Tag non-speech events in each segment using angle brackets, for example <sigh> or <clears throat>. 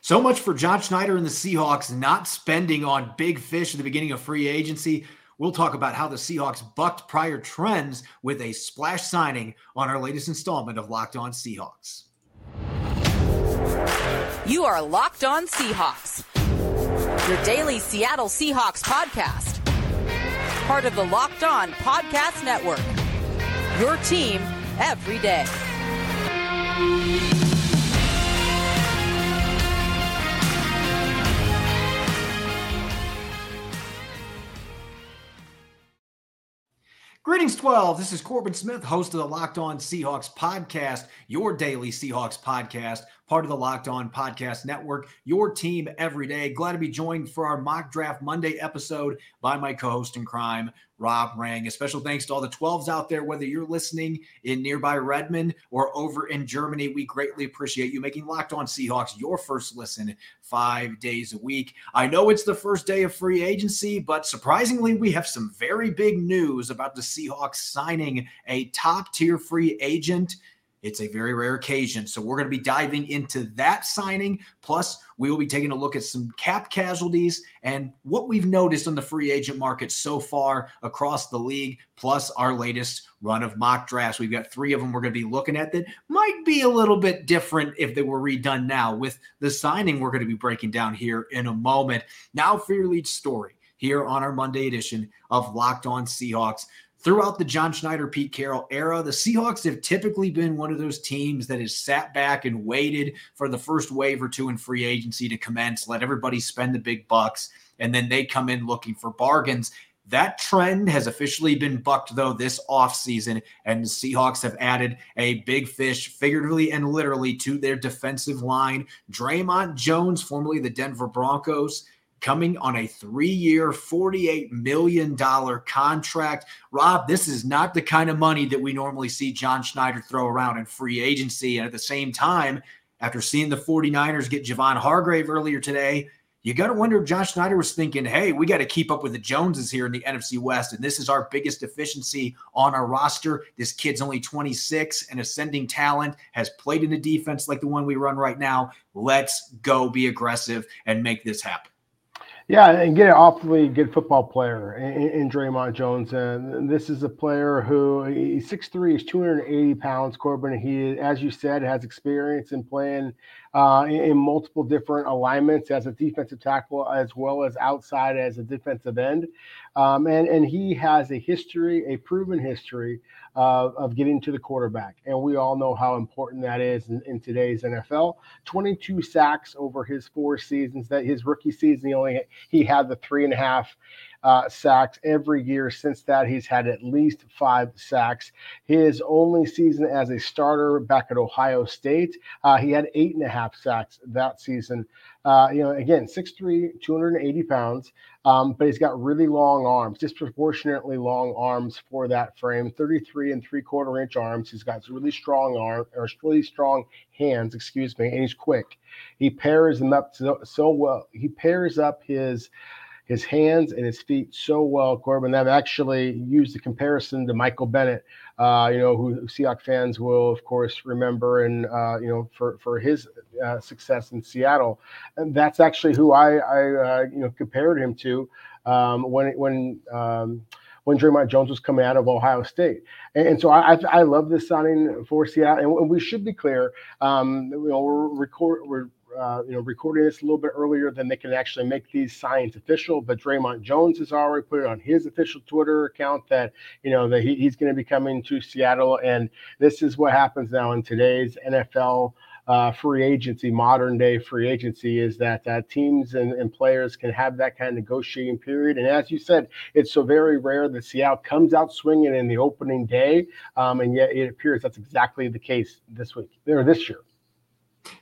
So much for John Schneider and the Seahawks not spending on big fish at the beginning of free agency. We'll talk about how the Seahawks bucked prior trends with a splash signing on our latest installment of Locked On Seahawks. You are Locked On Seahawks, your daily Seattle Seahawks podcast, part of the Locked On Podcast Network. Your team every day. Greetings, 12. This is Corbin Smith, host of the Locked On Seahawks podcast, your daily Seahawks podcast, part of the Locked On Podcast Network, your team every day. Glad to be joined for our mock draft Monday episode by my co host in crime, Rob Rang. A special thanks to all the 12s out there, whether you're listening in nearby Redmond or over in Germany. We greatly appreciate you making Locked On Seahawks your first listen five days a week. I know it's the first day of free agency, but surprisingly, we have some very big news about the Seahawks signing a top tier free agent. It's a very rare occasion. So we're going to be diving into that signing. Plus, we will be taking a look at some cap casualties and what we've noticed on the free agent market so far across the league, plus our latest run of mock drafts. We've got three of them we're going to be looking at that might be a little bit different if they were redone now with the signing we're going to be breaking down here in a moment. Now for your lead story here on our Monday edition of Locked On Seahawks. Throughout the John Schneider, Pete Carroll era, the Seahawks have typically been one of those teams that has sat back and waited for the first wave or two in free agency to commence, let everybody spend the big bucks, and then they come in looking for bargains. That trend has officially been bucked, though, this offseason, and the Seahawks have added a big fish, figuratively and literally, to their defensive line. Dre'Mont Jones, formerly the Denver Broncos, coming on a three year, $48 million contract. Rob, this is not the kind of money that we normally see John Schneider throw around in free agency. And at the same time, after seeing the 49ers get Javon Hargrave earlier today, you got to wonder if John Schneider was thinking, hey, we got to keep up with the Joneses here in the NFC West. And this is our biggest deficiency on our roster. This kid's only 26 and ascending talent, has played in a defense like the one we run right now. Let's go be aggressive and make this happen. Yeah, and get an awfully good football player in, in Dre'Mont Jones. And this is a player who he's 6'3, he's 280 pounds, Corbin. He, as you said, has experience in playing uh, in, in, multiple different alignments as a defensive tackle as well as outside as a defensive end. Um, and, and he has a history, a proven history of getting to the quarterback. And we all know how important that is in, in, today's NFL. 22 sacks over his four seasons. That his rookie season, he only he had the three and a half uh, sacks every year since that. He's had at least five sacks. His only season as a starter back at Ohio State, uh, he had eight and a half sacks that season. Uh, you know, again, 6'3, 280 pounds, um, but he's got really long arms, disproportionately long arms for that frame, 33 and three quarter inch arms. He's got really strong arm or really strong hands, excuse me, and he's quick. He pairs them up so, so well. He pairs up his his hands and his feet so well, Corbin. I've actually used the comparison to Michael Bennett, uh, you know, who, Seahawks fans will, of course, remember and, uh, you know, for, for his uh, success in Seattle. And that's actually who I, I uh, you know, compared him to um, when, when, um, when Dre'Mont Jones was coming out of Ohio State. And, and so I, I, I, love this signing for Seattle. And we should be clear, um, you know, we're, record, we're uh, you know, recording this a little bit earlier than they can actually make these signs official. But Dre'Mont Jones has already put it on his official Twitter account that you know that he, he's going to be coming to Seattle, and this is what happens now in today's NFL. Uh, free agency, modern day free agency, is that uh, teams and, and, players can have that kind of negotiating period. And as you said, it's so very rare that Seattle comes out swinging in the opening day, um, and yet it appears that's exactly the case this week or this year.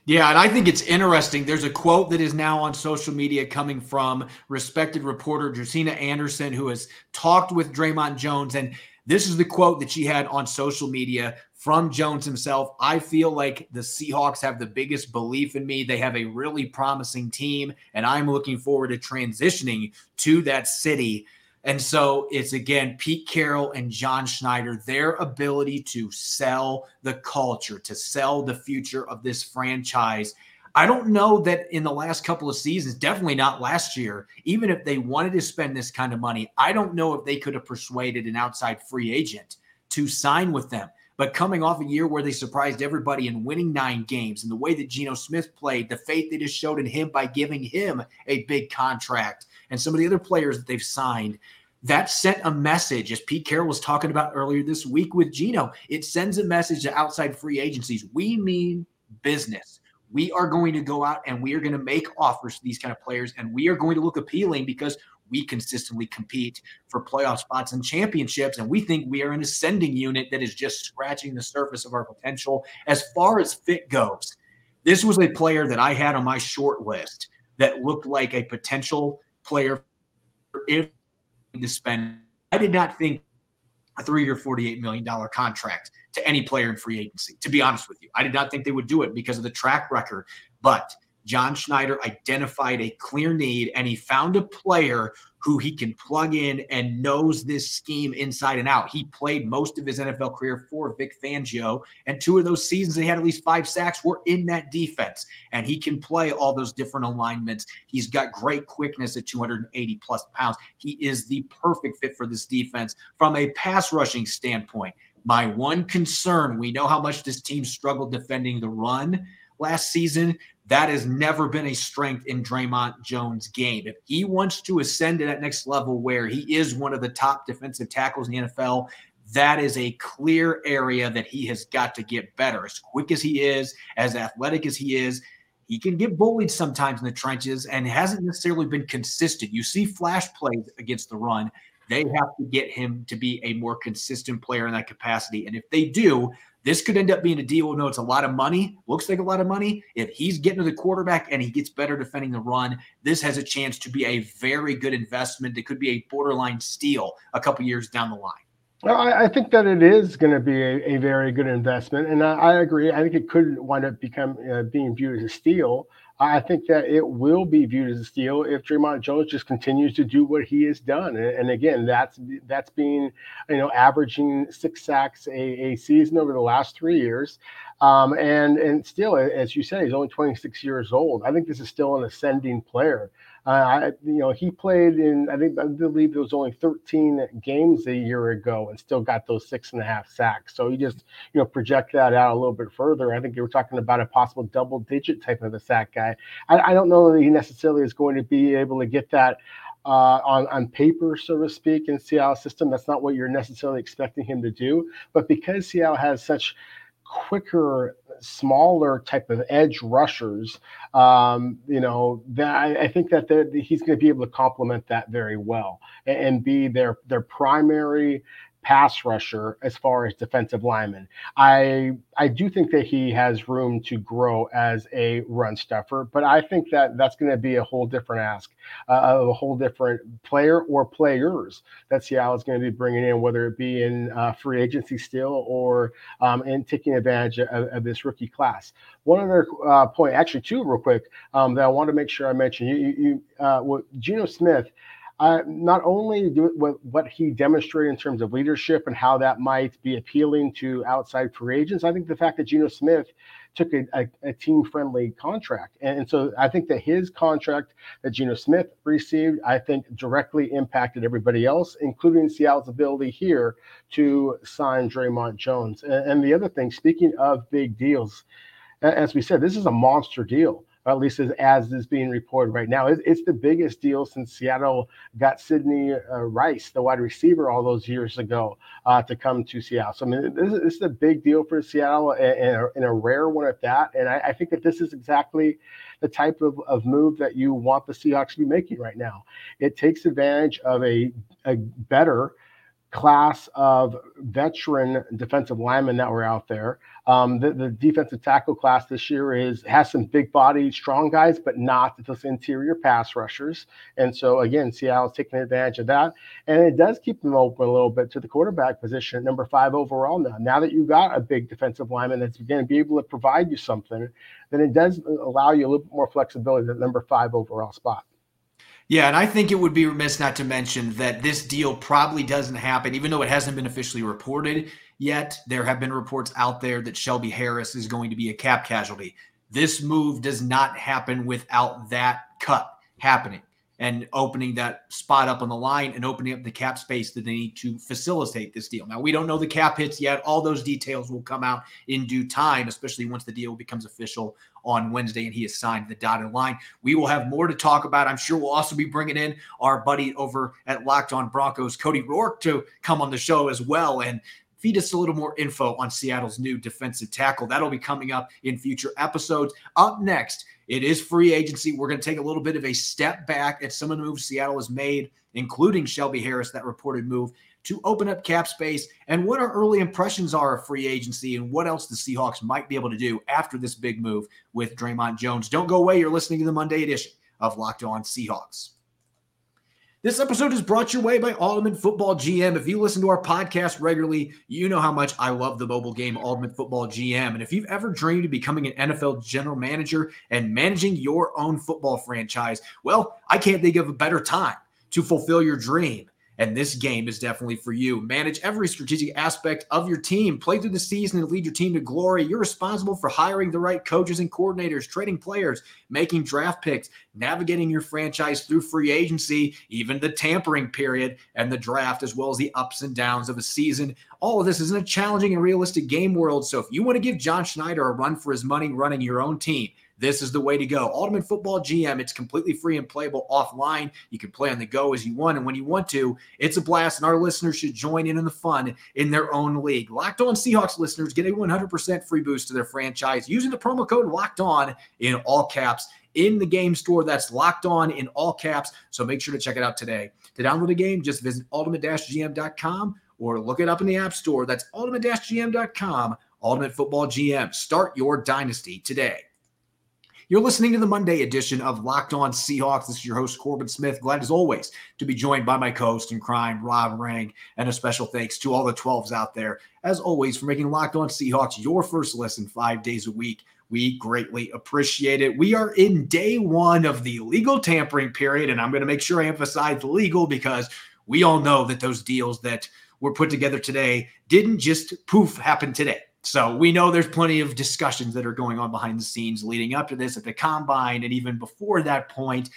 Yeah, and I think it's interesting. There's a quote that is now on social media coming from respected reporter Josina Anderson, who has talked with Dre'Mont Jones. And this is the quote that she had on social media from Jones himself. I feel like the Seahawks have the biggest belief in me. They have a really promising team, and I'm looking forward to transitioning to that city. And so it's again Pete Carroll and John Schneider, their ability to sell the culture, to sell the future of this franchise. I don't know that in the last couple of seasons, definitely not last year, even if they wanted to spend this kind of money, I don't know if they could have persuaded an outside free agent to sign with them. But coming off a year where they surprised everybody in winning nine games, and the way that Geno Smith played, the faith they just showed in him by giving him a big contract, and some of the other players that they've signed, that sent a message, as Pete Carroll was talking about earlier this week with Geno. It sends a message to outside free agencies. We mean business. We are going to go out and we are going to make offers to these kind of players, and we are going to look appealing because we consistently compete for playoff spots and championships. And we think we are an ascending unit that is just scratching the surface of our potential as far as fit goes. This was a player that I had on my short list that looked like a potential player if to spend. I did not think a three-year, $48 million contract to any player in free agency, to be honest with you. I did not think they would do it because of the track record. But John Schneider identified a clear need and he found a player who he can plug in and knows this scheme inside and out. He played most of his NFL career for Vic Fangio, and two of those seasons he had at least five sacks were in that defense. And he can play all those different alignments. He's got great quickness at 280 plus pounds. He is the perfect fit for this defense from a pass rushing standpoint. My one concern, we know how much this team struggled defending the run last season. That has never been a strength in Dre'Mont Jones' game. If he wants to ascend to that next level where he is one of the top defensive tackles in the NFL, that is a clear area that he has got to get better. As quick as he is, as athletic as he is, he can get bullied sometimes in the trenches and hasn't necessarily been consistent. You see flash plays against the run. They have to get him to be a more consistent player in that capacity. And if they do, this could end up being a deal. No, it's a lot of money. Looks like a lot of money. If he's getting to the quarterback and he gets better defending the run, this has a chance to be a very good investment. It could be a borderline steal a couple years down the line. Well, I, I think that it is going to be a, a, very good investment, and I, I, agree. I think it could wind up become uh, being viewed as a steal. I think that it will be viewed as a steal if Dre'Mont Jones just continues to do what he has done. And, again, that's that's being you know averaging six sacks a, a season over the last three years. Um, and and still, as you said, he's only 26 years old. I think this is still an ascending player. Uh, I, you know, he played in I think I believe it was only 13 games a year ago, and still got those six and a half sacks. So you just you know project that out a little bit further. I think you were talking about a possible double-digit type of a sack guy. I, I don't know that he necessarily is going to be able to get that. Uh, on on paper, so to speak, in Seattle system. That's not what you're necessarily expecting him to do. But because Seattle has such quicker, smaller type of edge rushers, um, you know, that I, I think that he's going to be able to complement that very well and, and be their their primary pass rusher as far as defensive lineman. I I do think that he has room to grow as a run stuffer, but I think that that's going to be a whole different ask uh, of a whole different player or players that Seattle is going to be bringing in, whether it be in uh, free agency still or um, in taking advantage of, of, this rookie class. One other uh, point, actually two real quick, um, that I want to make sure I mention. You, you, you uh, Geno Smith uh, not only do what, what he demonstrated in terms of leadership and how that might be appealing to outside free agents, I think the fact that Geno Smith took a, a, a team-friendly contract, and, and, so I think that his contract that Geno Smith received, I think, directly impacted everybody else, including Seattle's ability here to sign Dre'Mont Jones. And, and the other thing, speaking of big deals, as we said, this is a monster deal at least as, as is being reported right now. It, it's the biggest deal since Seattle got Sidney uh, Rice, the wide receiver, all those years ago uh, to come to Seattle. So, I mean, this, is, this is a big deal for Seattle and, and, a, and, a, rare one at that. And I, I, think that this is exactly the type of, of move that you want the Seahawks to be making right now. It takes advantage of a, a better class of veteran defensive linemen that were out there. Um, the, the, defensive tackle class this year is has some big body, strong guys, but not those interior pass rushers. And so again, Seattle's taking advantage of that, and it does keep them open a little bit to the quarterback position, number five overall. Now, now that you've got a big defensive lineman that's going to be able to provide you something, then it does allow you a little bit more flexibility at number five overall spot. Yeah, and I think it would be remiss not to mention that this deal probably doesn't happen, even though it hasn't been officially reported yet. There have been reports out there that Shelby Harris is going to be a cap casualty. This move does not happen without that cut happening and opening that spot up on the line and opening up the cap space that they need to facilitate this deal. Now, we don't know the cap hits yet. All those details will come out in due time, especially once the deal becomes official on Wednesday and he has signed the dotted line. We will have more to talk about. I'm sure we'll also be bringing in our buddy over at Locked On Broncos, Cody Roark, to come on the show as well and feed us a little more info on Seattle's new defensive tackle. That'll be coming up in future episodes. Up next, it is free agency. We're going to take a little bit of a step back at some of the moves Seattle has made, including Shelby Harris, that reported move to open up cap space, and what our early impressions are of free agency and what else the Seahawks might be able to do after this big move with Dre'Mont Jones. Don't go away. You're listening to the Monday edition of Locked On Seahawks. This episode is brought your way by Ultimate Football GM. If you listen to our podcast regularly, you know how much I love the mobile game Ultimate Football GM. And if you've ever dreamed of becoming an NFL general manager and managing your own football franchise, well, I can't think of a better time to fulfill your dream. And this game is definitely for you. Manage every strategic aspect of your team. Play through the season and lead your team to glory. You're responsible for hiring the right coaches and coordinators, trading players, making draft picks, navigating your franchise through free agency, even the tampering period and the draft, as well as the ups and downs of a season. All of this is in a challenging and realistic game world. So if you want to give John Schneider a run for his money running your own team, this is the way to go. Ultimate Football GM, it's completely free and playable offline. You can play on the go as you want. And when you want to, it's a blast. And our listeners should join in on the fun in their own league. Locked On Seahawks listeners get a 100% free boost to their franchise using the promo code Locked On in all caps in the game store. That's locked on in all caps. So make sure to check it out today. To download the game, just visit ultimate-gm.com or look it up in the App Store. That's ultimate-gm.com. Ultimate Football GM. Start your dynasty today. You're listening to the Monday edition of Locked On Seahawks. This is your host, Corbin Smith. Glad as always to be joined by my co host in crime, Rob Rang. And a special thanks to all the 12s out there, as always, for making Locked On Seahawks your first listen five days a week. We greatly appreciate it. We are in day one of the legal tampering period, and I'm going to make sure I emphasize legal because we all know that those deals that were put together today didn't just poof happen today. So we know there's plenty of discussions that are going on behind the scenes leading up to this at the combine and even before that point.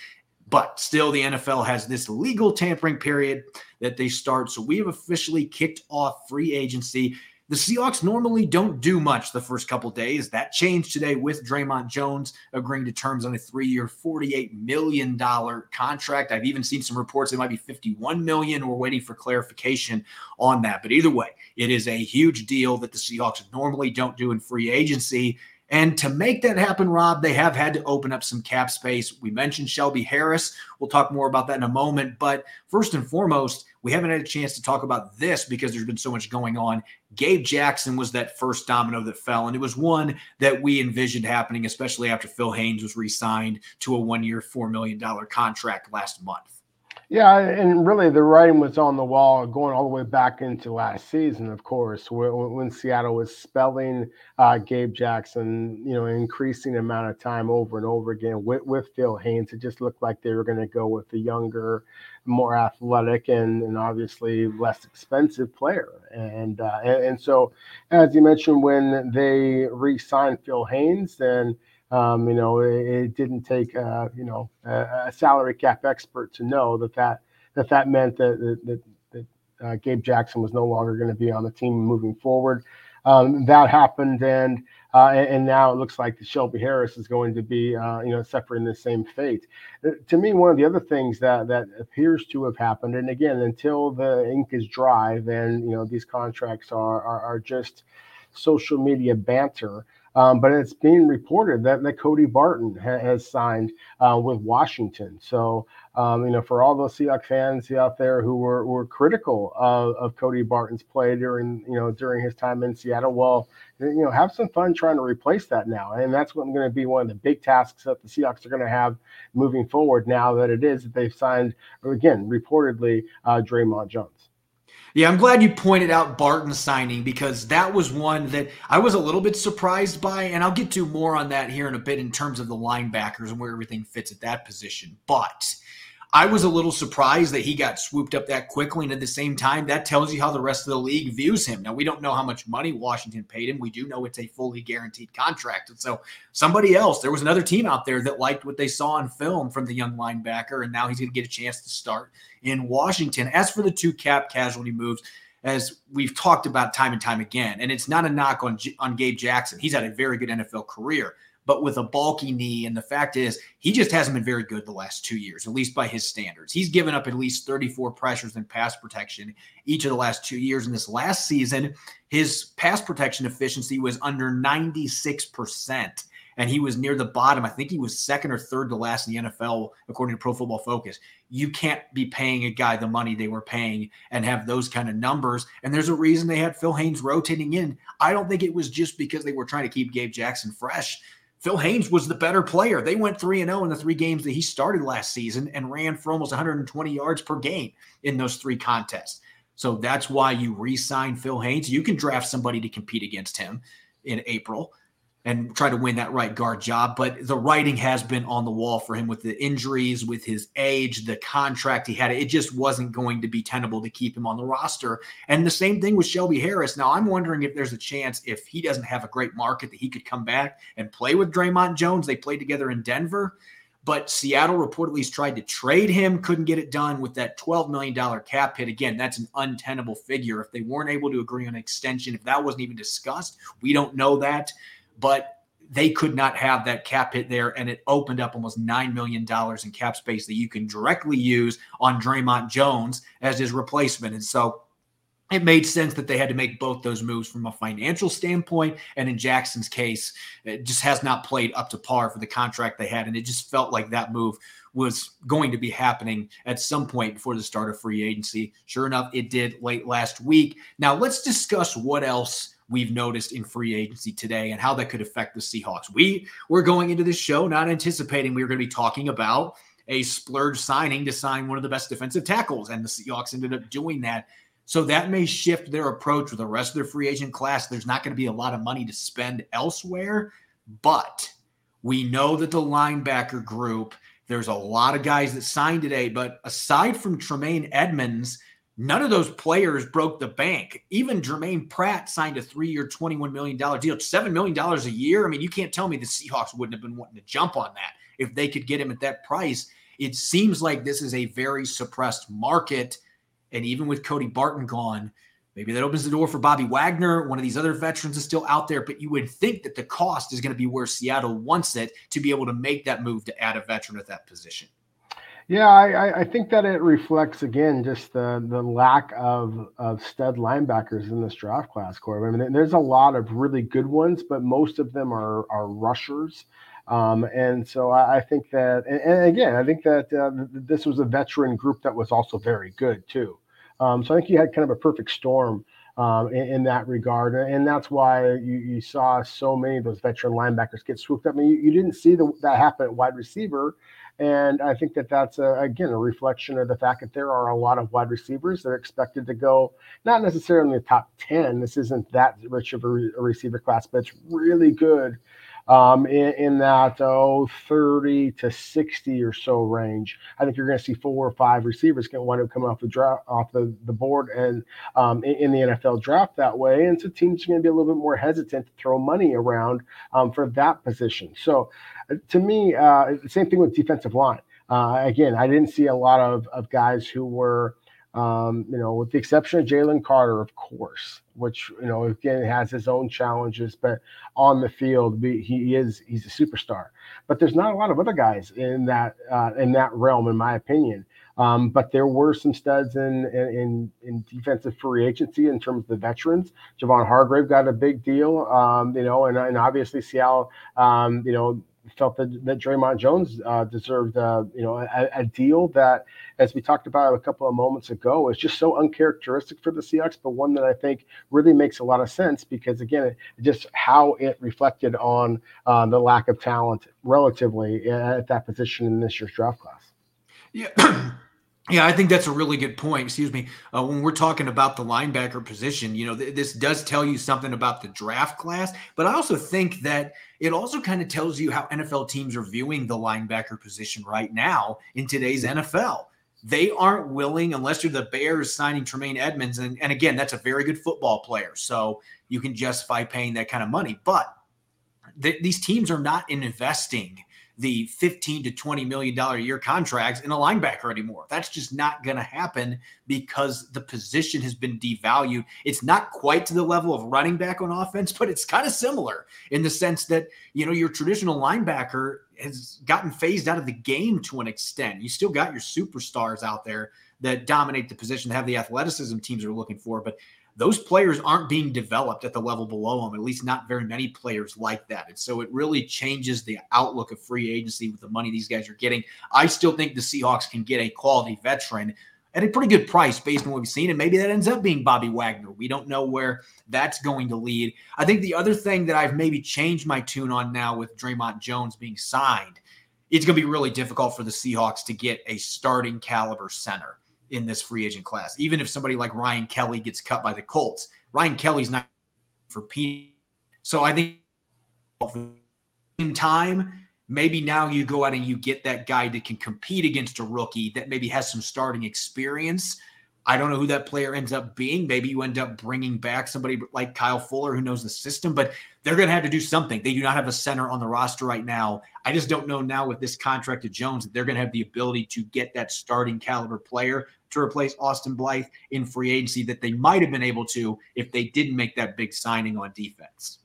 But still, the NFL has this legal tampering period that they start. So we have officially kicked off free agency. The Seahawks normally don't do much the first couple days. That changed today with Dre'Mont Jones agreeing to terms on a three-year, $48 million contract. I've even seen some reports it might be 51 million. We're waiting for clarification on that. But either way, it is a huge deal that the Seahawks normally don't do in free agency. And to make that happen, Rob, they have had to open up some cap space. We mentioned Shelby Harris. We'll talk more about that in a moment. But first and foremost, we haven't had a chance to talk about this because there's been so much going on. Gabe Jackson was that first domino that fell, and it was one that we envisioned happening, especially after Phil Haynes was re signed to a one year, $4 million contract last month. Yeah, and really the writing was on the wall going all the way back into last season, of course, when, when Seattle was spelling uh, Gabe Jackson, you know, increasing amount of time over and over again with, with Phil Haynes. It just looked like they were going to go with the younger, more athletic, and, and obviously less expensive player. And, uh, and, and so, as you mentioned, when they re signed Phil Haynes, then um, you know, it, it didn't take uh, you know a, a, salary cap expert to know that that that, that meant that that, that, uh, Gabe Jackson was no longer going to be on the team moving forward. Um, that happened, and, uh, and, and now it looks like Shelby Harris is going to be uh, you know suffering the same fate. Uh, to me, one of the other things that that appears to have happened, and again, until the ink is dry, then you know these contracts are are, are just social media banter. Um, but it's being reported that, that Cody Barton ha- has signed uh, with Washington. So, um, you know, for all those Seahawks fans out there who were, were critical of, of Cody Barton's play during, you know, during his time in Seattle, well, you know, have some fun trying to replace that now. And that's going to be one of the big tasks that the Seahawks are going to have moving forward now that it is that they've signed, again, reportedly, uh, Dre'Mont Jones. Yeah, I'm glad you pointed out Barton's signing because that was one that I was a little bit surprised by, and I'll get to more on that here in a bit in terms of the linebackers and where everything fits at that position. But I was a little surprised that he got swooped up that quickly. And at the same time, that tells you how the rest of the league views him. Now, we don't know how much money Washington paid him. We do know it's a fully guaranteed contract. And so, somebody else, there was another team out there that liked what they saw on film from the young linebacker. And now he's going to get a chance to start in Washington. As for the two cap casualty moves, as we've talked about time and time again, and it's not a knock on, on Gabe Jackson. He's had a very good NFL career but with a bulky knee. And the fact is, he just hasn't been very good the last two years, at least by his standards. He's given up at least 34 pressures in pass protection each of the last two years. In this last season, his pass protection efficiency was under 96%. And he was near the bottom. I think he was second or third to last in the NFL, according to Pro Football Focus. You can't be paying a guy the money they were paying and have those kind of numbers. And there's a reason they had Phil Haynes rotating in. I don't think it was just because they were trying to keep Gabe Jackson fresh. Phil Haynes was the better player. They went 3 0 in the three games that he started last season and ran for almost 120 yards per game in those three contests. So that's why you re sign Phil Haynes. You can draft somebody to compete against him in April and try to win that right guard job. But the writing has been on the wall for him with the injuries, with his age, the contract he had. It just wasn't going to be tenable to keep him on the roster. And the same thing with Shelby Harris. Now, I'm wondering if there's a chance if he doesn't have a great market that he could come back and play with Dre'Mont Jones. They played together in Denver. But Seattle reportedly tried to trade him, couldn't get it done with that $12 million cap hit. Again, that's an untenable figure. If they weren't able to agree on an extension, if that wasn't even discussed, we don't know that but they could not have that cap hit there, and it opened up almost $9 million in cap space that you can directly use on Dre'Mont Jones as his replacement. And so it made sense that they had to make both those moves from a financial standpoint. And in Jackson's case, it just has not played up to par for the contract they had. And it just felt like that move was going to be happening at some point before the start of free agency. Sure enough, it did late last week. Now, let's discuss what else we've noticed in free agency today and how that could affect the Seahawks. We were going into this show not anticipating we were going to be talking about a splurge signing to sign one of the best defensive tackles, and the Seahawks ended up doing that. So that may shift their approach with the rest of their free agent class. There's not going to be a lot of money to spend elsewhere, but we know that the linebacker group, there's a lot of guys that signed today, but aside from Tremaine Edmunds, None of those players broke the bank. Even Germaine Pratt signed a three year, $21 million deal, $7 million a year. I mean, you can't tell me the Seahawks wouldn't have been wanting to jump on that if they could get him at that price. It seems like this is a very suppressed market. And even with Cody Barton gone, maybe that opens the door for Bobby Wagner. One of these other veterans is still out there, but you would think that the cost is going to be where Seattle wants it to be able to make that move to add a veteran at that position. Yeah, I, I think that it reflects again just the the lack of of stud linebackers in this draft class, Corb. I mean, there's a lot of really good ones, but most of them are are rushers. Um, and so I, I, think that, and, and, again, I think that uh, this was a veteran group that was also very good too. Um, so I think you had kind of a perfect storm um, in, in, that regard, and that's why you, you, saw so many of those veteran linebackers get swooped up. I mean, you, you didn't see the, that happen at wide receiver and I think that that's, a, again, a reflection of the fact that there are a lot of wide receivers that are expected to go, not necessarily in the top 10. This isn't that rich of a, re- a receiver class, but it's really good um, in, in, that oh, 30 to 60 or so range. I think you're going to see four or five receivers going to wind up coming off the draft off the, the board and um, in, in, the NFL draft that way. And so teams are going to be a little bit more hesitant to throw money around um, for that position. So uh, to me, uh, same thing with defensive line. Uh, again, I didn't see a lot of, of guys who were um, you know, with the exception of Jalen Carter, of course, which you know again has his own challenges, but on the field he is he's a superstar. But there's not a lot of other guys in that uh, in that realm, in my opinion. Um, but there were some studs in, in in defensive free agency in terms of the veterans. Javon Hargrave got a big deal, um, you know, and, and obviously Seattle, um, you know, felt that, that Dre'Mont Jones uh, deserved, uh, you know, a, a, deal that, as we talked about a couple of moments ago, is just so uncharacteristic for the Seahawks, but one that I think really makes a lot of sense because, again, it, just how it reflected on uh, the lack of talent relatively at that position in this year's draft class. Yeah. <clears throat> Yeah, I think that's a really good point. Excuse me. Uh, when we're talking about the linebacker position, you know, th- this does tell you something about the draft class, but I also think that it also kind of tells you how NFL teams are viewing the linebacker position right now in today's NFL. They aren't willing, unless you're the Bears signing Tremaine Edmunds. And, and again, that's a very good football player. So you can justify paying that kind of money. But th- these teams are not investing the 15 to 20 million dollar a year contracts in a linebacker anymore. That's just not going to happen because the position has been devalued. It's not quite to the level of running back on offense, but it's kind of similar in the sense that, you know, your traditional linebacker has gotten phased out of the game to an extent. You still got your superstars out there that dominate the position, have the athleticism teams are looking for, but those players aren't being developed at the level below them, at least not very many players like that. And so it really changes the outlook of free agency with the money these guys are getting. I still think the Seahawks can get a quality veteran at a pretty good price based on what we've seen. And maybe that ends up being Bobby Wagner. We don't know where that's going to lead. I think the other thing that I've maybe changed my tune on now with Dre'Mont Jones being signed, it's going to be really difficult for the Seahawks to get a starting caliber center in this free agent class. Even if somebody like Ryan Kelly gets cut by the Colts, Ryan Kelly's not for Pete. So I think in time, maybe now you go out and you get that guy that can compete against a rookie that maybe has some starting experience I don't know who that player ends up being. Maybe you end up bringing back somebody like Kyle Fuller who knows the system, but they're going to have to do something. They do not have a center on the roster right now. I just don't know now with this contract to Jones that they're going to have the ability to get that starting caliber player to replace Austin Blythe in free agency that they might have been able to if they didn't make that big signing on defense.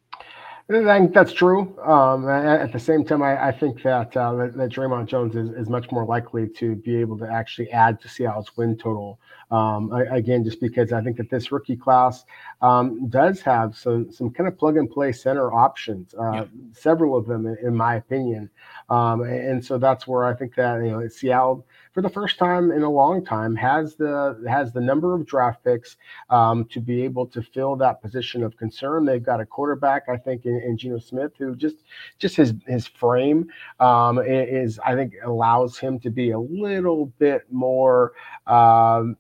I think that's true. Um, at the same time, I, I think that, uh, that, Dre'Mont Jones is, is much more likely to be able to actually add to Seattle's win total. Um, again, just because I think that this rookie class um, does have some some kind of plug and play center options, uh, yeah. several of them, in, in my opinion. Um, and so that's where I think that you know Seattle for the first time in a long time has the has the number of draft picks um, to be able to fill that position of concern. They've got a quarterback, I think, in, in Geno Smith, who just just his his frame um, is I think allows him to be a little bit more um,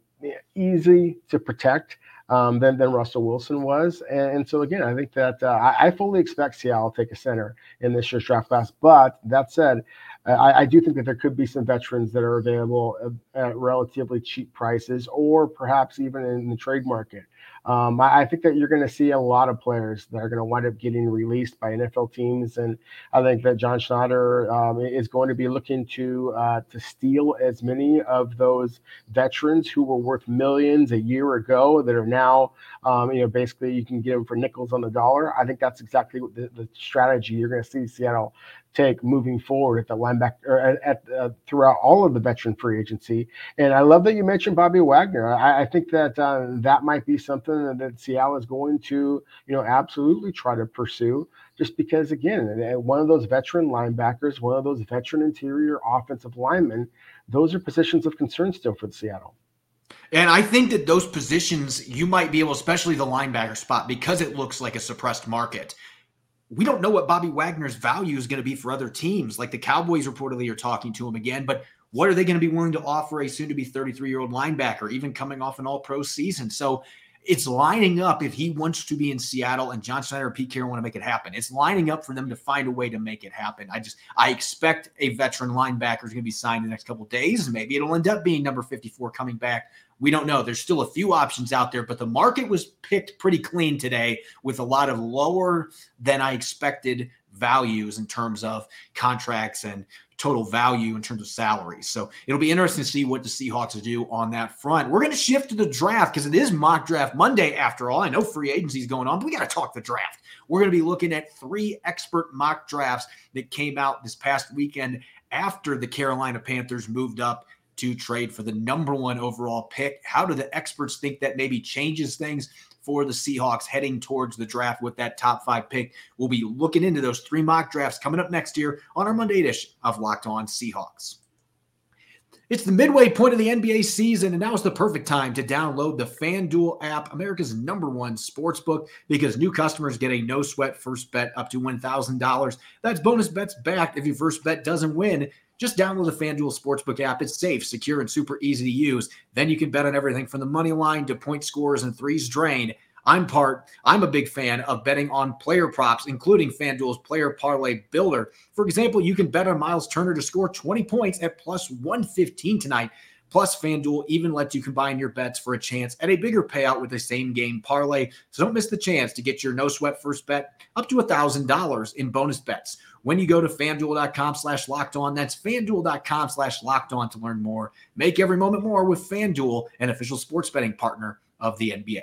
easy to protect. Um, than, than Russell Wilson was. And, and so, again, I think that uh, I, I, fully expect Seattle to take a center in this year's draft class. But that said, I, I, do think that there could be some veterans that are available at, at relatively cheap prices, or perhaps even in the trade market. Um, I, I, think that you're going to see a lot of players that are going to wind up getting released by NFL teams, and I think that John Schneider um, is going to be looking to uh, to steal as many of those veterans who were worth millions a year ago that are now, um, you know, basically you can get them for nickels on the dollar. I think that's exactly the, the strategy you're going to see Seattle take moving forward at the linebacker at, at uh, throughout all of the veteran free agency. And I love that you mentioned Bobby Wagner. I, I think that uh, that might be something that Seattle is going to, you know, absolutely try to pursue. Just because, again, one of those veteran linebackers, one of those veteran interior offensive linemen, those are positions of concern still for Seattle. And I think that those positions you might be able, especially the linebacker spot, because it looks like a suppressed market we don't know what Bobby Wagner's value is going to be for other teams. Like the Cowboys reportedly are talking to him again, but what are they going to be willing to offer a soon to be 33 year old linebacker, even coming off an all pro season? So it's lining up if he wants to be in Seattle and John Schneider and Pete Carroll want to make it happen. It's lining up for them to find a way to make it happen. I just I expect a veteran linebacker is going to be signed in the next couple days. Maybe it'll end up being number 54 coming back we don't know. There's still a few options out there, but the market was picked pretty clean today with a lot of lower than I expected values in terms of contracts and total value in terms of salaries. So it'll be interesting to see what the Seahawks do on that front. We're going to shift to the draft because it is mock draft Monday after all. I know free agency is going on, but we got to talk the draft. We're going to be looking at three expert mock drafts that came out this past weekend after the Carolina Panthers moved up to trade for the number one overall pick. How do the experts think that maybe changes things for the Seahawks heading towards the draft with that top five pick? We'll be looking into those three mock drafts coming up next year on our Monday edition of Locked On Seahawks. It's the midway point of the NBA season, and now is the perfect time to download the FanDuel app, America's number one sports book, because new customers get a no sweat first bet up to $1,000. That's bonus bets back if your first bet doesn't win. Just download the FanDuel Sportsbook app. It's safe, secure, and super easy to use. Then you can bet on everything from the money line to point scores and threes drained. I'm part, I'm a big fan of betting on player props, including FanDuel's Player Parlay Builder. For example, you can bet on Myles Turner to score 20 points at plus 115 tonight. Plus, FanDuel even lets you combine your bets for a chance at a bigger payout with the same game parlay. So don't miss the chance to get your no sweat first bet up to $1,000 in bonus bets when you go to fanduel.com slash locked on. That's fanduel.com slash locked on to learn more. Make every moment more with FanDuel, an official sports betting partner of the NBA.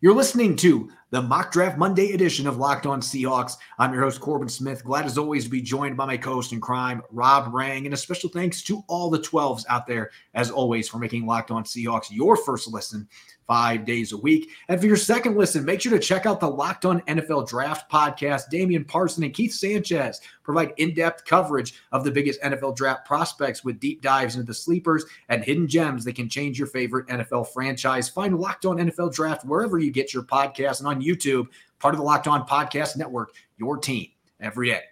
You're listening to the Mock Draft Monday edition of Locked On Seahawks. I'm your host, Corbin Smith. Glad as always to be joined by my co host in crime, Rob Rang. And a special thanks to all the 12s out there, as always, for making Locked On Seahawks your first listen five days a week. And for your second listen, make sure to check out the Locked On NFL Draft podcast. Damian Parson and Keith Sanchez provide in depth coverage of the biggest NFL draft prospects with deep dives into the sleepers and hidden gems that can change your favorite NFL franchise. Find Locked On NFL Draft wherever you get your podcast and on YouTube, part of the Locked On Podcast Network, your team every day.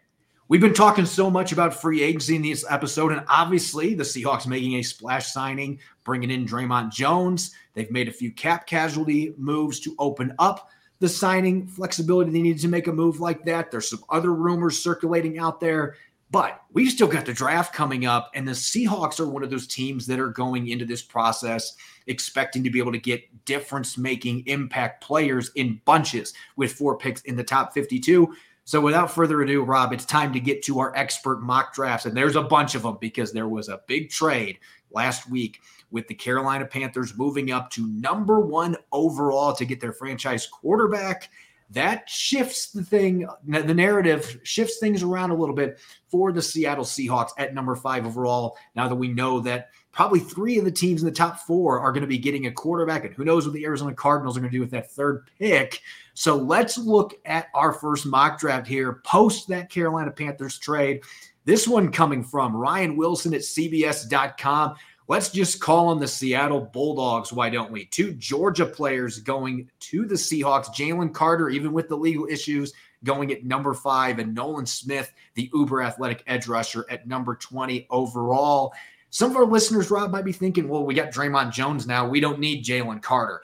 We've been talking so much about free agency in this episode, and obviously the Seahawks making a splash signing, bringing in Dre'Mont Jones. They've made a few cap casualty moves to open up the signing flexibility. They needed to make a move like that. There's some other rumors circulating out there, but we've still got the draft coming up, and the Seahawks are one of those teams that are going into this process expecting to be able to get difference making impact players in bunches with four picks in the top 52. So without further ado, Rob, it's time to get to our expert mock drafts. And there's a bunch of them because there was a big trade last week with the Carolina Panthers moving up to number one overall to get their franchise quarterback. That shifts the thing, the narrative shifts things around a little bit for the Seattle Seahawks at number five overall. Now that we know that probably three of the teams in the top four are going to be getting a quarterback, and who knows what the Arizona Cardinals are going to do with that third pick. So let's look at our first mock draft here post that Carolina Panthers trade. This one coming from Ryan Wilson at CBS.com. Let's just call them the Seattle Bulldogs. Why don't we? Two Georgia players going to the Seahawks. Jalen Carter, even with the legal issues, going at number five, and Nolan Smith, the uber athletic edge rusher, at number 20 overall. Some of our listeners, Rob, might be thinking, well, we got Dre'Mont Jones now. We don't need Jalen Carter.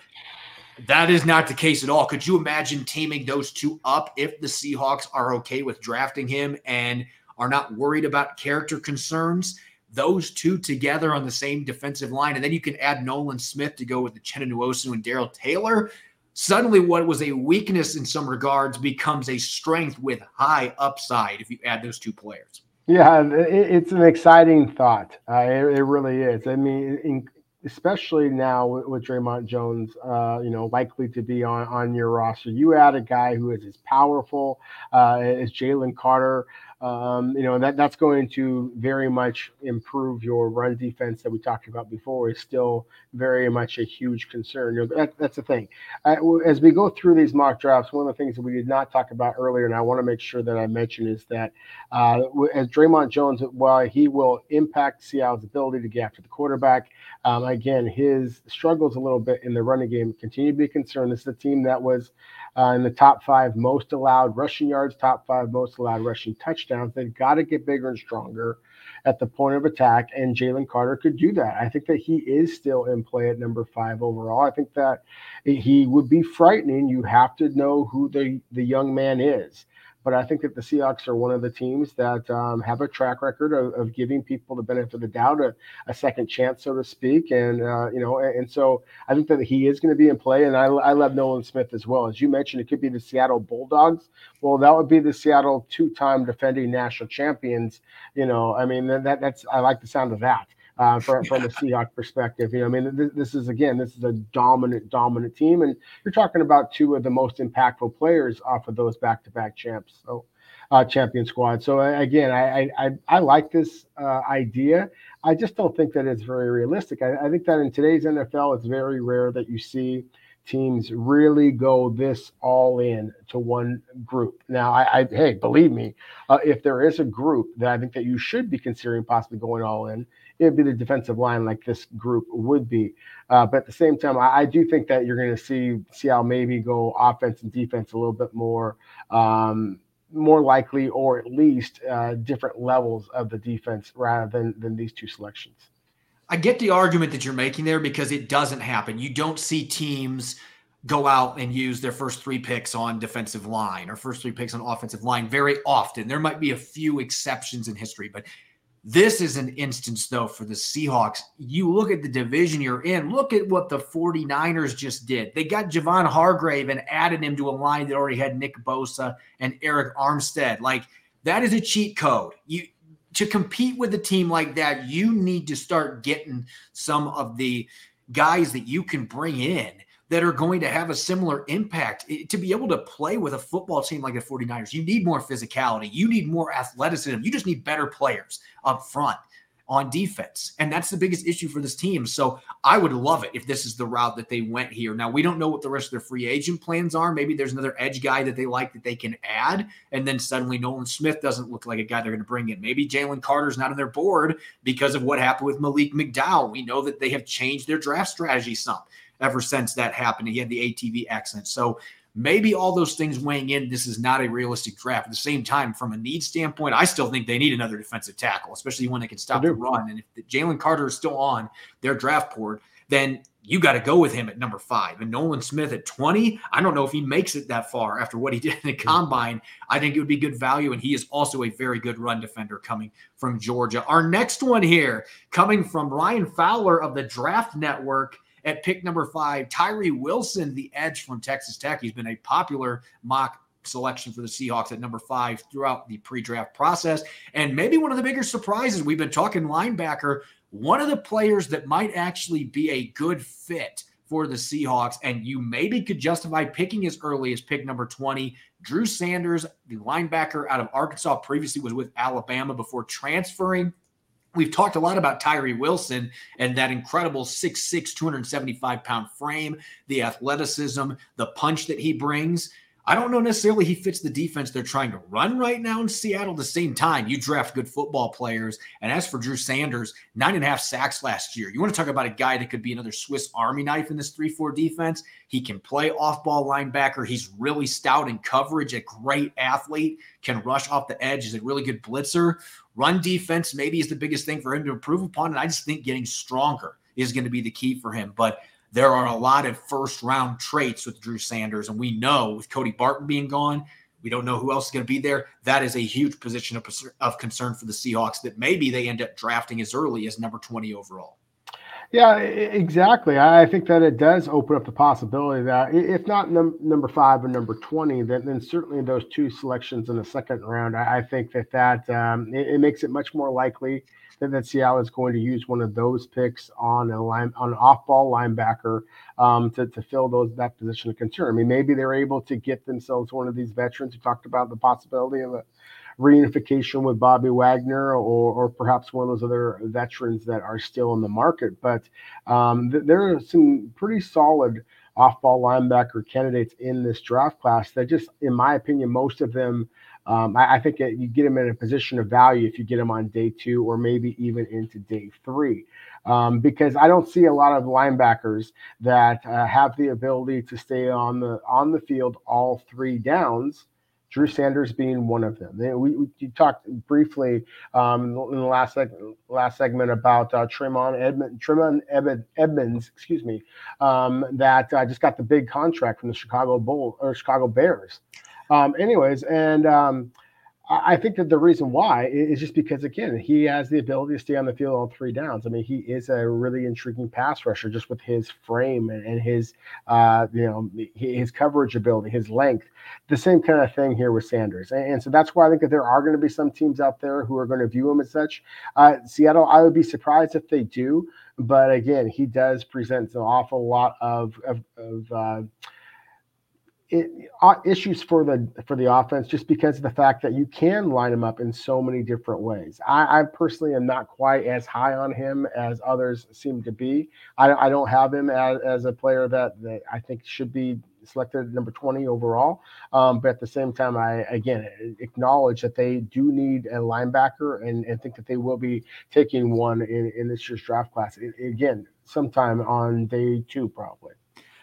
That is not the case at all. Could you imagine teaming those two up if the Seahawks are okay with drafting him and are not worried about character concerns? Those two together on the same defensive line, and then you can add Nolan Smith to go with the Uchenna and Darrell Taylor. Suddenly, what was a weakness in some regards becomes a strength with high upside if you add those two players. Yeah, it's an exciting thought. Uh, it, it, really is. I mean, in, especially now with, with Dre'Mont Jones, uh, you know, likely to be on, on your roster. You add a guy who is as powerful uh, as Jalen Carter. Um, you know, that that's going to very much improve your run defense that we talked about before. Is still very much a huge concern. You know, that, that's the thing. as we go through these mock drafts, one of the things that we did not talk about earlier, and I want to make sure that I mention, is that uh, as Dre'Mont Jones, while he will impact Seattle's ability to get after the quarterback, um, again, his struggles a little bit in the running game continue to be a concern. This is a team that was uh, in the top five most allowed rushing yards, top five most allowed rushing touchdowns. They've got to get bigger and stronger at the point of attack, and Jalen Carter could do that. I think that he is still in play at number five overall. I think that he would be frightening. You have to know who the, the young man is. But I think that the Seahawks are one of the teams that um, have a track record of, of, giving people the benefit of the doubt, a, a second chance, so to speak. And uh, you know, and, and, so I think that he is going to be in play. And I, I love Nolan Smith as well. As you mentioned, it could be the Seattle Bulldogs. Well, that would be the Seattle two-time defending national champions. You know, I mean, that that's I like the sound of that uh, from, from a Seahawk perspective. You know, I mean, this, this, is again, this is a dominant, dominant team, and you're talking about two of the most impactful players off of those back-to-back champs, so uh, champion squad. So again, I I, I like this uh, idea. I just don't think that it's very realistic. I, I think that in today's NFL, it's very rare that you see teams really go this all in to one group. Now, I, I hey, believe me, uh, if there is a group that I think that you should be considering possibly going all in, it'd be the defensive line like this group would be. Uh, but at the same time, I, I do think that you're going to see Seattle maybe go offense and defense a little bit more. Um, more likely, or at least uh, different levels of the defense rather than than these two selections. I get the argument that you're making there because it doesn't happen. You don't see teams go out and use their first three picks on defensive line or first three picks on offensive line very often. There might be a few exceptions in history, but this is an instance, though, for the Seahawks. You look at the division you're in, look at what the 49ers just did. They got Javon Hargrave and added him to a line that already had Nick Bosa and Arik Armstead. Like, that is a cheat code. You to compete with a team like that, you need to start getting some of the guys that you can bring in that are going to have a similar impact. To be able to play with a football team like the 49ers, you need more physicality, you need more athleticism, you just need better players up front on defense. And that's the biggest issue for this team. So I would love it if this is the route that they went here. Now, we don't know what the rest of their free agent plans are. Maybe there's another edge guy that they like that they can add. And then suddenly Nolan Smith doesn't look like a guy they're going to bring in. Maybe Jalen Carter's not on their board because of what happened with Malik McDowell. We know that they have changed their draft strategy some ever since that happened. He had the ATV accent. So maybe all those things weighing in, this is not a realistic draft. At the same time, from a need standpoint, I still think they need another defensive tackle, especially when they can stop the run. And if Jalen Carter is still on their draft board, then you got to go with him at number five. And Nolan Smith at 20, I don't know if he makes it that far after what he <laughs> did in the hmm. combine. I think it would be good value. And he is also a very good run defender coming from Georgia. Our next one here, coming from Ryan Fowler of the Draft Network. At pick number five, Tyree Wilson, the edge from Texas Tech. He's been a popular mock selection for the Seahawks at number five throughout the pre draft process. And maybe one of the bigger surprises, we've been talking linebacker, one of the players that might actually be a good fit for the Seahawks, and you maybe could justify picking as early as pick number 20. Drew Sanders, the linebacker out of Arkansas, previously was with Alabama before transferring We've talked a lot about Tyree Wilson and that incredible 6'6, 275 pound frame, the athleticism, the punch that he brings. I don't know necessarily he fits the defense they're trying to run right now in Seattle. At the same time, you draft good football players. And as for Drew Sanders, nine and a half sacks last year. You want to talk about a guy that could be another Swiss Army knife in this 3 4 defense? He can play off ball linebacker. He's really stout in coverage, a great athlete, can rush off the edge, is a really good blitzer. Run defense maybe is the biggest thing for him to improve upon. And I just think getting stronger is going to be the key for him. But there are a lot of first round traits with Drew Sanders. And we know with Cody Barton being gone, we don't know who else is going to be there. That is a huge position of, of concern for the Seahawks that maybe they end up drafting as early as number 20 overall. Yeah, exactly. I think that it does open up the possibility that if not num- number five or number twenty, then, then certainly those two selections in the second round, I, I think that that um, it, it, makes it much more likely that, Seattle is going to use one of those picks on a line on an off-ball linebacker um, to, to fill those that position of concern. I mean, maybe they're able to get themselves one of these veterans. You talked about the possibility of a reunification with Bobby Wagner or, or perhaps one of those other veterans that are still in the market. But um, th- there are some pretty solid off-ball linebacker candidates in this draft class that just, in my opinion, most of them um, I, I, think you get them in a position of value if you get them on day two or maybe even into day three. Um, because I don't see a lot of linebackers that uh, have the ability to stay on the on the field all three downs. Drew Sanders being one of them. We, we talked briefly um, in the last seg- last segment about uh, Tremaine Edmund, Tremaine Edmunds, excuse me, um, that uh, just got the big contract from the Chicago Bull or Chicago Bears. Um, anyways, and um, I think that the reason why is just because again he has the ability to stay on the field on three downs. I mean, he is a really intriguing pass rusher just with his frame and, his uh, you know his coverage ability, his length. The same kind of thing here with Sanders, and, so that's why I think that there are going to be some teams out there who are going to view him as such. Uh, Seattle, I would be surprised if they do, but again, he does present an awful lot of of, of uh, it, uh, issues for the for the offense just because of the fact that you can line him up in so many different ways. I, I personally am not quite as high on him as others seem to be. I, I don't have him as, as a player that, that I think should be selected number 20 overall. Um, but at the same time, I again acknowledge that they do need a linebacker and, and think that they will be taking one in, in this year's draft class. It, again, sometime on day two, probably.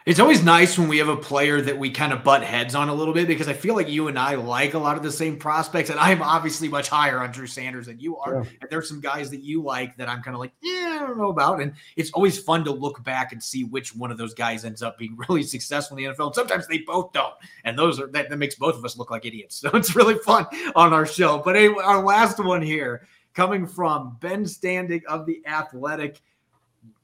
It's always nice when we have a player that we kind of butt heads on a little bit because I feel like you and I like a lot of the same prospects, and I'm obviously much higher on Drew Sanders than you are. Yeah. And there's some guys that you like that I'm kind of like, yeah, I don't know about. And it's always fun to look back and see which one of those guys ends up being <laughs> really successful in the NFL. And sometimes they both don't, and those are that, that makes both of us look like idiots. <laughs> So it's really fun on our show. But anyway, our last one here coming from Ben Standig of the Athletic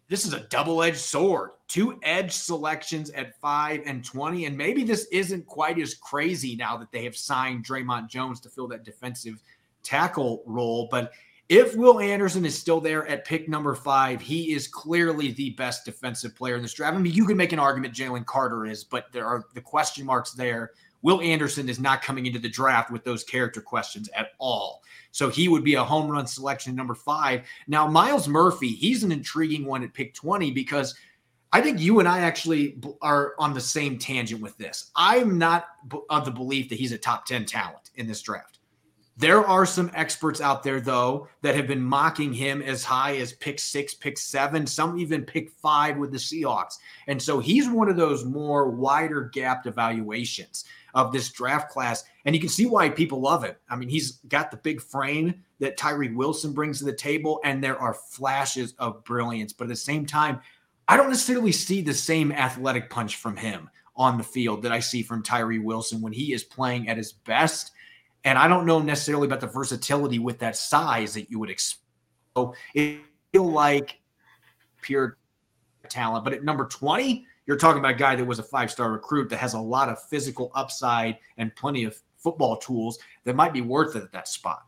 this is a double-edged sword. Two edge selections at five and 20. And maybe this isn't quite as crazy now that they have signed Dre'Mont Jones to fill that defensive tackle role. But if Will Anderson is still there at pick number five, he is clearly the best defensive player in this draft. I mean, you can make an argument Jalen Carter is, but there are the question marks there. Will Anderson is not coming into the draft with those character questions at all. So he would be a home run selection number five. Now, Myles Murphy, he's an intriguing one at pick 20 because I think you and I actually are on the same tangent with this. I'm not of the belief that he's a top 10 talent in this draft. There are some experts out there, though, that have been mocking him as high as pick six, pick seven, some even pick five with the Seahawks. And so he's one of those more wider gapped evaluations of this draft class. And you can see why people love it. I mean, he's got the big frame that Tyree Wilson brings to the table, and there are flashes of brilliance. But at the same time, I don't necessarily see the same athletic punch from him on the field that I see from Tyree Wilson when he is playing at his best. And I don't know necessarily about the versatility with that size that you would expect. So it feel like pure talent. But at number 20, you're talking about a guy that was a five star recruit that has a lot of physical upside and plenty of football tools that might be worth it at that spot.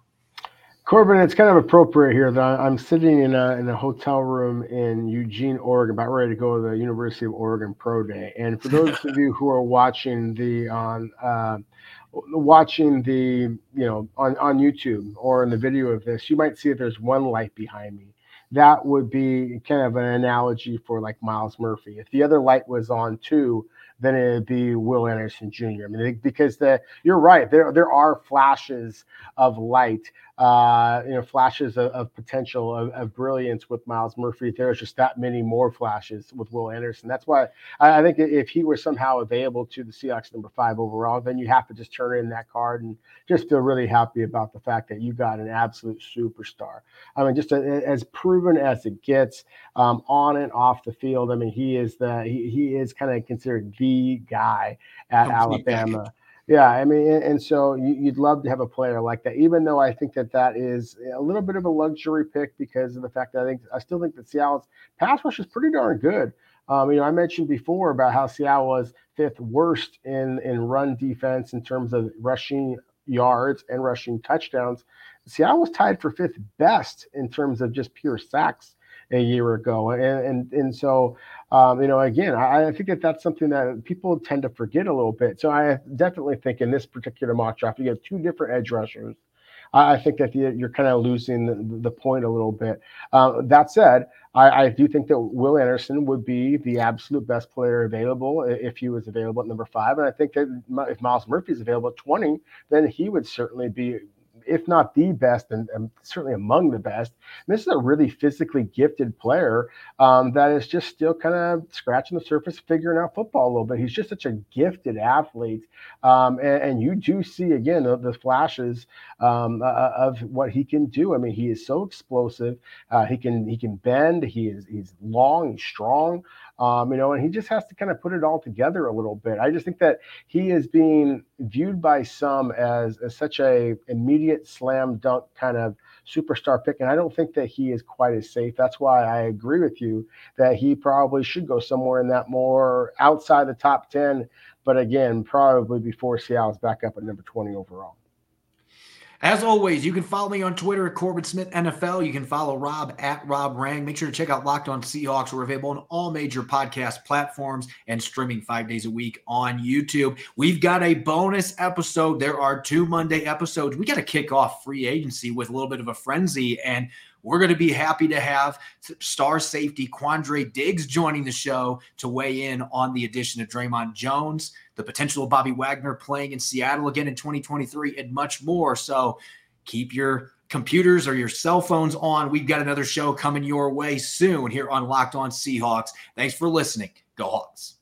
Corbin, it's kind of appropriate here that I'm sitting in a, in a hotel room in Eugene, Oregon, about ready to go to the University of Oregon Pro Day. And for those of you who are watching the on uh, watching the you know on on YouTube or in the video of this, you might see that there's one light behind me that would be kind of an analogy for like Myles Murphy. If the other light was on too, then it'd be Will Anderson Jr. I mean, because the you're right, there there are flashes of light uh, you know, flashes of, of potential of, of, brilliance with Myles Murphy. There's just that many more flashes with Will Anderson. That's why I, I, think if he were somehow available to the Seahawks number five overall, then you have to just turn in that card and just feel really happy about the fact that you got an absolute superstar. I mean, just a, as proven as it gets um, on and off the field. I mean, he is the he, he is kind of considered the guy at Complete Alabama. Yeah, I mean, and so you'd love to have a player like that, even though I think that that is a little bit of a luxury pick because of the fact that I think I still think that Seattle's pass rush is pretty darn good. Um, you know, I mentioned before about how Seattle was fifth worst in in run defense in terms of rushing yards and rushing touchdowns. Seattle was tied for fifth best in terms of just pure sacks a year ago. And and and so um, you know, again, I, I, think that that's something that people tend to forget a little bit. So I definitely think in this particular mock draft, you have two different edge rushers. I think that you're kind of losing the, the point a little bit. Uh, that said, I, I, do think that Will Anderson would be the absolute best player available if he was available at number five. And I think that if Myles Murphy is available at 20, then he would certainly be if not the best, and, and certainly among the best. And this is a really physically gifted player um, that is just still kind of scratching the surface, figuring out football a little bit. He's just such a gifted athlete, um, and, and, you do see again the, the flashes um, uh, of what he can do. I mean, he is so explosive. Uh, he can he can bend. He is he's long, strong. Um, you know, and he just has to kind of put it all together a little bit. I just think that he is being viewed by some as, as such a immediate slam dunk kind of superstar pick, and I don't think that he is quite as safe. That's why I agree with you that he probably should go somewhere in that more outside the top ten. But again, probably before Seattle's back up at number twenty overall. As always, you can follow me on Twitter at Corbin Smith NFL. You can follow Rob at Rob Rang. Make sure to check out Locked On Seahawks. We're available on all major podcast platforms and streaming five days a week on YouTube. We've got a bonus episode. There are two Monday episodes. We got to kick off free agency with a little bit of a frenzy, and we're going to be happy to have star safety Quandre Diggs joining the show to weigh in on the addition of Dre'Mont Jones the potential of Bobby Wagner playing in Seattle again in 2023, and much more. So keep your computers or your cell phones on. We've got another show coming your way soon here on Locked On Seahawks. Thanks for listening. Go Hawks.